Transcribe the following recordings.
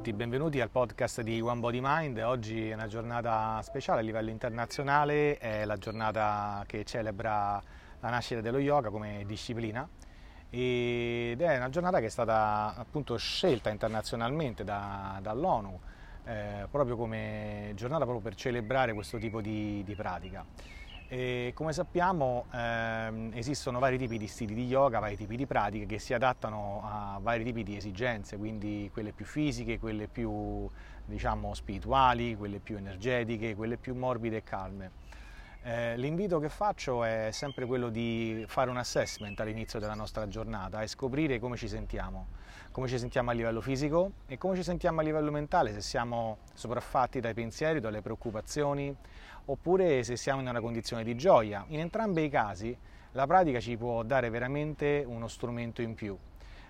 tutti, benvenuti al podcast di One Body Mind. Oggi è una giornata speciale a livello internazionale, è la giornata che celebra la nascita dello yoga come disciplina ed è una giornata che è stata appunto scelta internazionalmente da, dall'ONU eh, proprio come giornata proprio per celebrare questo tipo di, di pratica. E come sappiamo ehm, esistono vari tipi di stili di yoga, vari tipi di pratiche che si adattano a vari tipi di esigenze, quindi quelle più fisiche, quelle più diciamo, spirituali, quelle più energetiche, quelle più morbide e calme. Eh, l'invito che faccio è sempre quello di fare un assessment all'inizio della nostra giornata e scoprire come ci sentiamo, come ci sentiamo a livello fisico e come ci sentiamo a livello mentale, se siamo sopraffatti dai pensieri, dalle preoccupazioni, oppure se siamo in una condizione di gioia. In entrambi i casi la pratica ci può dare veramente uno strumento in più.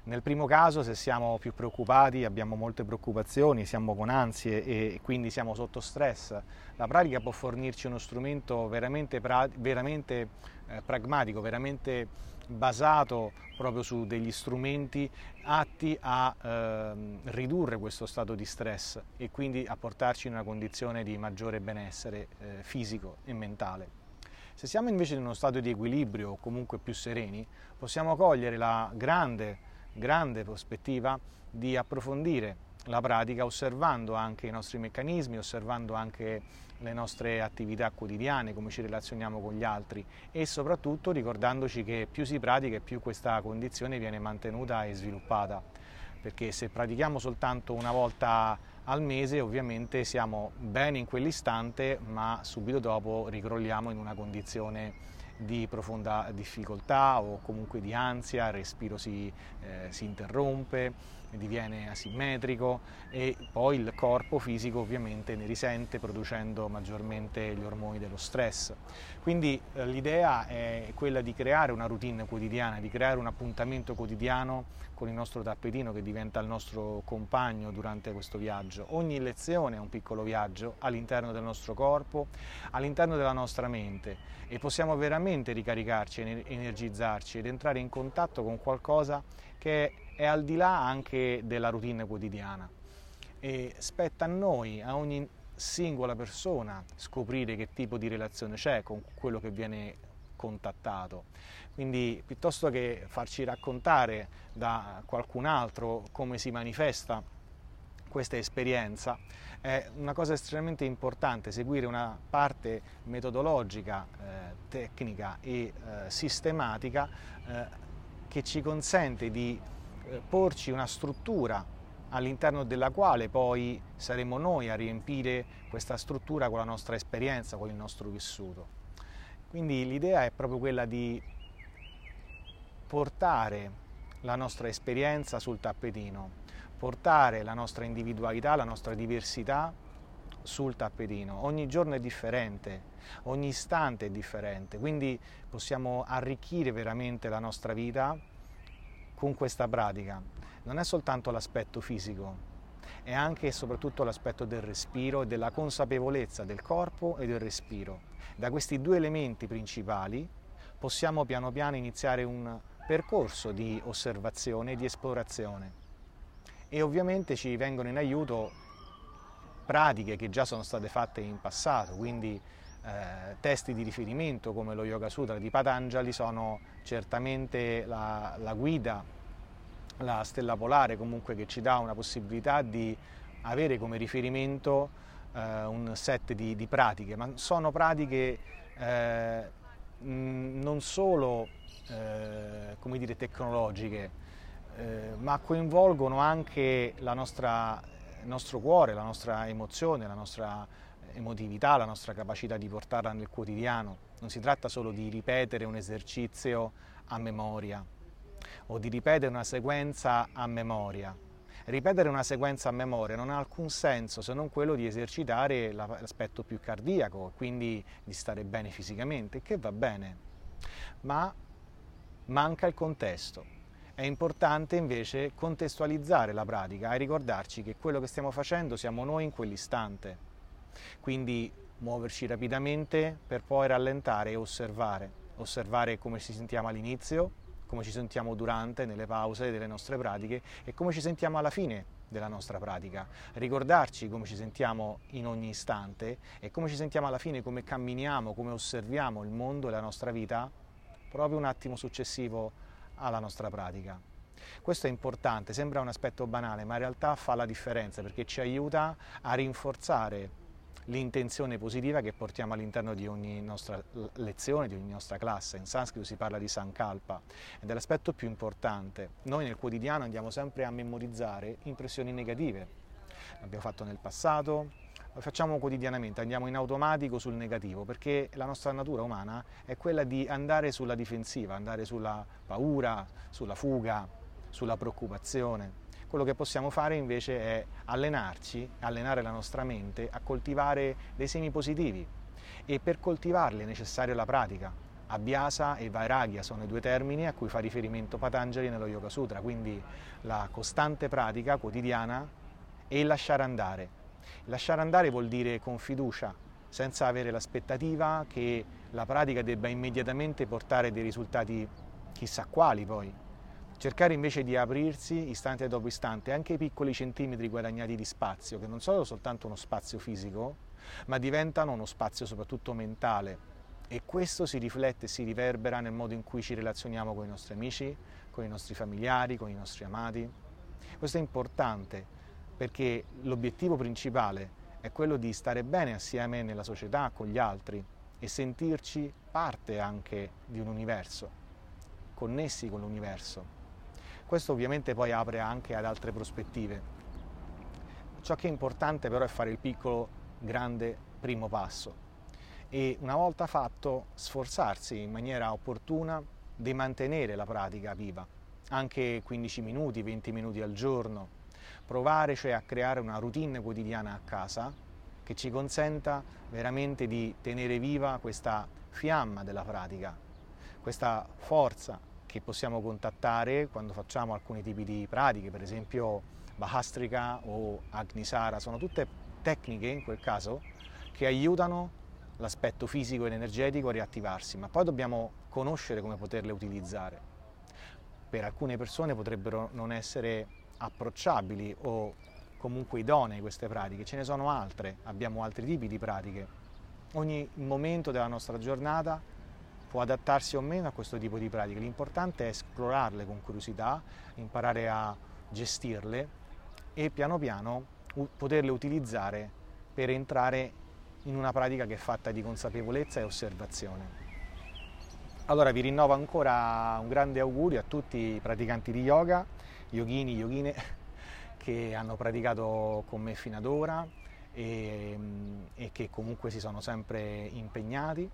Nel primo caso, se siamo più preoccupati, abbiamo molte preoccupazioni, siamo con ansie e quindi siamo sotto stress, la pratica può fornirci uno strumento veramente, veramente eh, pragmatico, veramente basato proprio su degli strumenti atti a eh, ridurre questo stato di stress e quindi a portarci in una condizione di maggiore benessere eh, fisico e mentale. Se siamo invece in uno stato di equilibrio o comunque più sereni, possiamo cogliere la grande, grande prospettiva di approfondire la pratica osservando anche i nostri meccanismi, osservando anche le nostre attività quotidiane, come ci relazioniamo con gli altri e soprattutto ricordandoci che più si pratica e più questa condizione viene mantenuta e sviluppata, perché se pratichiamo soltanto una volta al mese ovviamente siamo bene in quell'istante ma subito dopo ricrolliamo in una condizione di profonda difficoltà o comunque di ansia, il respiro si, eh, si interrompe, diviene asimmetrico e poi il corpo fisico ovviamente ne risente producendo maggiormente gli ormoni dello stress. Quindi eh, l'idea è quella di creare una routine quotidiana, di creare un appuntamento quotidiano con il nostro tappetino che diventa il nostro compagno durante questo viaggio. Ogni lezione è un piccolo viaggio all'interno del nostro corpo, all'interno della nostra mente e possiamo veramente ricaricarci, energizzarci ed entrare in contatto con qualcosa che è al di là anche della routine quotidiana. E spetta a noi, a ogni singola persona, scoprire che tipo di relazione c'è con quello che viene contattato. Quindi piuttosto che farci raccontare da qualcun altro come si manifesta questa esperienza, è una cosa estremamente importante seguire una parte metodologica, eh, tecnica e eh, sistematica eh, che ci consente di eh, porci una struttura all'interno della quale poi saremo noi a riempire questa struttura con la nostra esperienza, con il nostro vissuto. Quindi l'idea è proprio quella di portare la nostra esperienza sul tappetino, portare la nostra individualità, la nostra diversità sul tappetino. Ogni giorno è differente, ogni istante è differente, quindi possiamo arricchire veramente la nostra vita con questa pratica. Non è soltanto l'aspetto fisico, è anche e soprattutto l'aspetto del respiro e della consapevolezza del corpo e del respiro. Da questi due elementi principali possiamo piano piano iniziare un percorso di osservazione e di esplorazione. E ovviamente ci vengono in aiuto pratiche che già sono state fatte in passato, quindi eh, testi di riferimento come lo Yoga Sutra di Patanjali sono certamente la, la guida, la stella polare comunque che ci dà una possibilità di avere come riferimento eh, un set di, di, pratiche, ma sono pratiche eh, non solo eh, dire, tecnologiche, eh, ma coinvolgono anche nostra, il nostro cuore, la nostra emozione, la nostra emotività, la nostra capacità di portarla nel quotidiano. Non si tratta solo di ripetere un esercizio a memoria o di ripetere una sequenza a memoria. Ripetere una sequenza a memoria non ha alcun senso se non quello di esercitare l'aspetto più cardiaco, quindi di stare bene fisicamente, che va bene, ma manca il contesto. È importante invece contestualizzare la pratica e ricordarci che quello che stiamo facendo siamo noi in quell'istante. Quindi muoverci rapidamente per poi rallentare e osservare, osservare come ci sentiamo all'inizio, come ci sentiamo durante, nelle pause delle nostre pratiche e come ci sentiamo alla fine della nostra pratica, ricordarci come ci sentiamo in ogni istante e come ci sentiamo alla fine, come camminiamo, come osserviamo il mondo e la nostra vita, proprio un attimo successivo alla nostra pratica. Questo è importante, sembra un aspetto banale, ma in realtà fa la differenza perché ci aiuta a rinforzare l'intenzione positiva che portiamo all'interno di ogni nostra lezione, di ogni nostra classe. In sanscrito si parla di sankalpa ed è l'aspetto più importante. Noi nel quotidiano andiamo sempre a memorizzare impressioni negative. L'abbiamo fatto nel passato, facciamo quotidianamente, andiamo in automatico sul negativo, perché la nostra natura umana è quella di andare sulla difensiva, andare sulla paura, sulla fuga, sulla preoccupazione. Quello che possiamo fare invece è allenarci, allenare la nostra mente a coltivare dei semi positivi e per coltivarli è necessaria la pratica. Abhyasa e Vairagya sono i due termini a cui fa riferimento Patanjali nello Yoga Sutra, quindi la costante pratica quotidiana e il lasciare andare. Lasciare andare vuol dire con fiducia, senza avere l'aspettativa che la pratica debba immediatamente portare dei risultati chissà quali poi, cercare invece di aprirsi istante dopo istante anche i piccoli centimetri guadagnati di spazio, che non sono soltanto uno spazio fisico, ma diventano uno spazio soprattutto mentale. E questo si riflette e si riverbera nel modo in cui ci relazioniamo con i nostri amici, con i nostri familiari, con i nostri amati. Questo è importante perché l'obiettivo principale è quello di stare bene assieme nella società, con gli altri e sentirci parte anche di un universo, connessi con l'universo. Questo ovviamente poi apre anche ad altre prospettive. Ciò che è importante però è fare il piccolo, grande primo passo e una volta fatto sforzarsi in maniera opportuna di mantenere la pratica viva, anche 15 minuti, 20 minuti al giorno, provare cioè a creare una routine quotidiana a casa che ci consenta veramente di tenere viva questa fiamma della pratica, questa forza che possiamo contattare quando facciamo alcuni tipi di pratiche, per esempio Bahastrika o Agnisara, sono tutte tecniche in quel caso che aiutano l'aspetto fisico ed energetico a riattivarsi, ma poi dobbiamo conoscere come poterle utilizzare. Per alcune persone potrebbero non essere approcciabili o comunque idonee queste pratiche, ce ne sono altre, abbiamo altri tipi di pratiche. Ogni momento della nostra giornata può adattarsi o meno a questo tipo di pratiche, l'importante è esplorarle con curiosità, imparare a gestirle e piano piano poterle utilizzare per entrare in una pratica che è fatta di consapevolezza e osservazione. Allora vi rinnovo ancora un grande augurio a tutti i praticanti di yoga, yogini, yogine che hanno praticato con me fino ad ora e, e che comunque si sono sempre impegnati.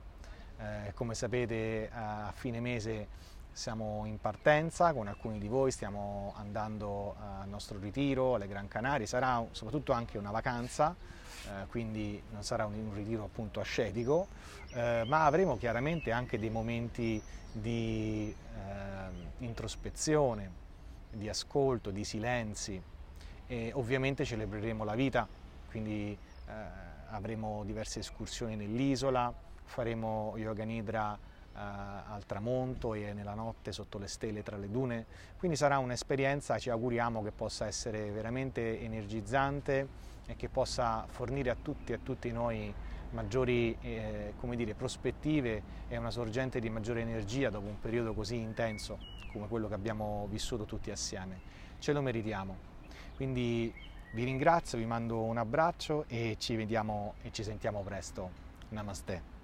Eh, come sapete a fine mese siamo in partenza con alcuni di voi, stiamo andando al nostro ritiro alle Gran Canarie, sarà soprattutto anche una vacanza, eh, quindi non sarà un, un ritiro appunto ascetico, eh, ma avremo chiaramente anche dei momenti di eh, introspezione, di ascolto, di silenzi e ovviamente celebreremo la vita, quindi eh, avremo diverse escursioni nell'isola, faremo yoga nidra uh, al tramonto e nella notte sotto le stelle tra le dune, quindi sarà un'esperienza, ci auguriamo che possa essere veramente energizzante e che possa fornire a tutti e a tutti noi maggiori eh, dire, prospettive e una sorgente di maggiore energia dopo un periodo così intenso come quello che abbiamo vissuto tutti assieme. Ce lo meritiamo. Quindi vi ringrazio, vi mando un abbraccio e ci vediamo e ci sentiamo presto. Namaste.